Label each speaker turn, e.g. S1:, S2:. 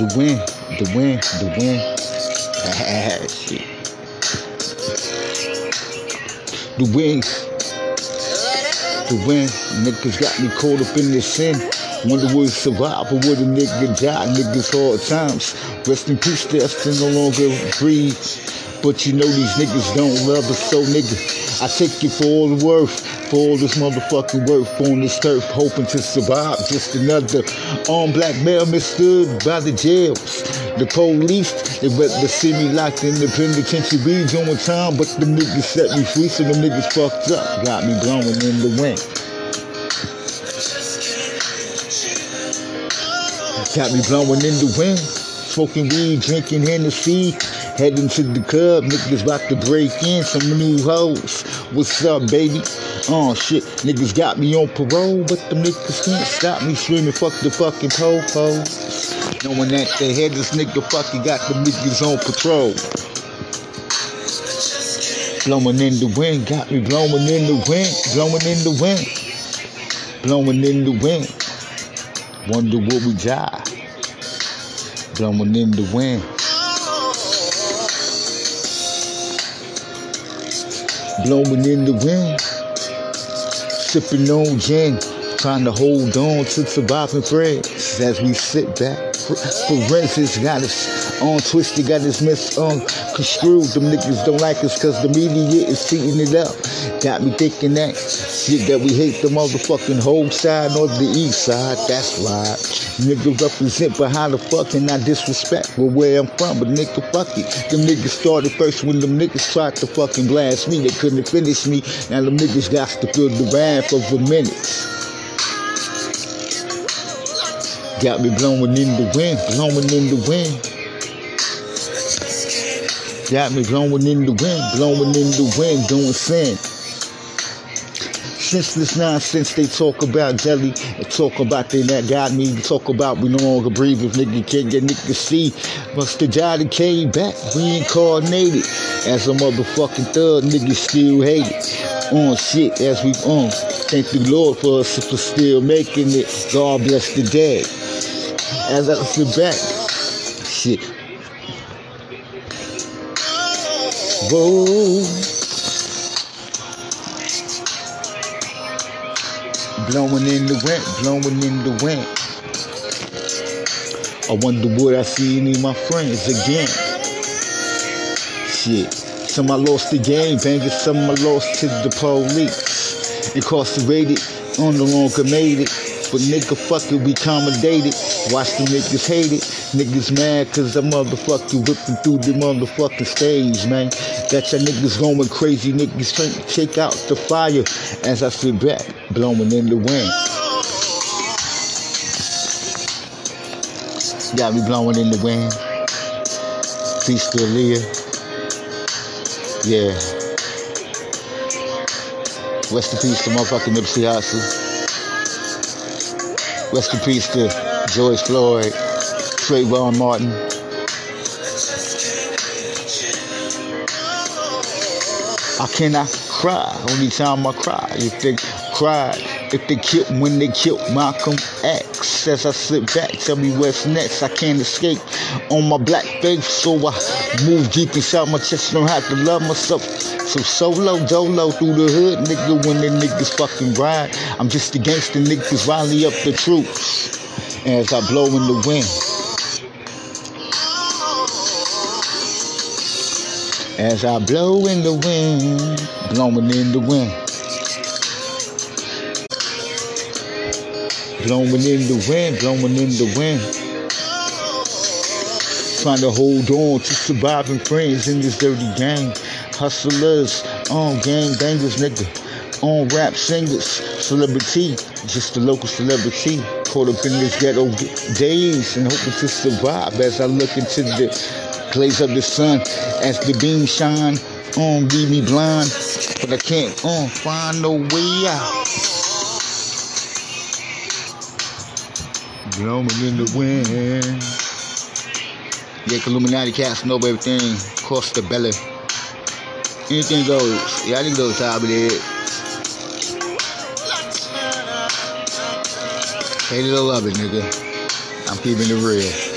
S1: the win, the win, the win. The win, the win. Niggas got me caught up in this sin. Wonder would survive or would a nigga die? Niggas hard times. Rest in peace, death, Dustin no longer breathe. But you know these niggas don't love us, so nigga, I take you for all the worth, for all this motherfucking worth on this turf, hoping to survive. Just another on black male mistood by the jails. The police, they rather see me locked in the penitentiary doing time, but the niggas set me free, so the niggas fucked up, got me blowing in the wind. Got me blowing in the wind, smoking weed, drinking Hennessy, heading to the club. Niggas about to break in some new hoes. What's up, baby? Oh shit, niggas got me on parole, but the niggas can't stop me screaming, fuck the fucking po-pos. Knowing that the headless nigga fucking got the niggas on patrol. Blowing in the wind, got me blowing in the wind, blowing in the wind, blowing in the wind. Wonder what we die. Blowing in the wind. Blowing in the wind. Sipping on gin. Trying to hold on to surviving friends as we sit back. Forensics got us on twisted, got us misconstrued. Them niggas don't like us cause the media is cheating it up. Got me thinking that shit that we hate the motherfucking whole side or the east side. That's right. Nigga represent, but how the fuck can I disrespect well, where I'm from? But nigga, fuck it. Them niggas started first when them niggas tried to fucking blast me. They couldn't finish me. Now them niggas got to feel the wrath of a minute. Got me blowing in the wind, blowing in the wind. Got me blowing in the wind, blowing in the wind, doing sin. Since this nonsense they talk about jelly, talk about they that got me, talk about we no longer breathe if nigga can't get nigga see. But the job that came back, reincarnated. As a motherfucking thug, niggas still hate it. On shit as we on. Thank the Lord for us for still making it. God bless the dead as I sit back. Shit. Whoa. Blowing in the wind, blowing in the wind. I wonder would I see any of my friends again. Shit. Some I lost the game, banging some I lost to the police. Incarcerated, on the longer made it. But nigga, fuck it, we accommodated. Watch the niggas hate it. Niggas mad cause I motherfucking whipping through the motherfucking stage, man. Got your niggas going crazy. Niggas trying to shake out the fire as I sit back, blowing in the wind. Got me blowing in the wind. Peace to Aaliyah. Yeah. Rest in peace to motherfucking Nipsey Hussle. Rest in peace to George Floyd, Trayvon Martin. I cannot cry. Only time I cry you think cried. If they killed when they killed Malcolm X. As I sit back, tell me what's next. I can't escape on my black face, so I move deep inside my chest. Don't have to love myself. So solo, dolo through the hood, nigga. When the niggas fucking ride, I'm just a gangster. Niggas rally up the troops as I blow in the wind. As I blow in the wind, blowing in the wind. Blowing in the wind, blowing in the wind. Trying to hold on to surviving friends in this dirty game. Hustlers, on gang bangers, nigga. On rap singers, celebrity, just a local celebrity. Caught up in this ghetto days and hoping to survive as I look into the glaze of the sun as the beam shine on, leave me blind, but I can't on find no way out. Blowing in the wind. Yeah, Illuminati casting over everything, across the belly. Anything goes. Yeah, I think those top of it. Hate it or love it, nigga. I'm keeping it real.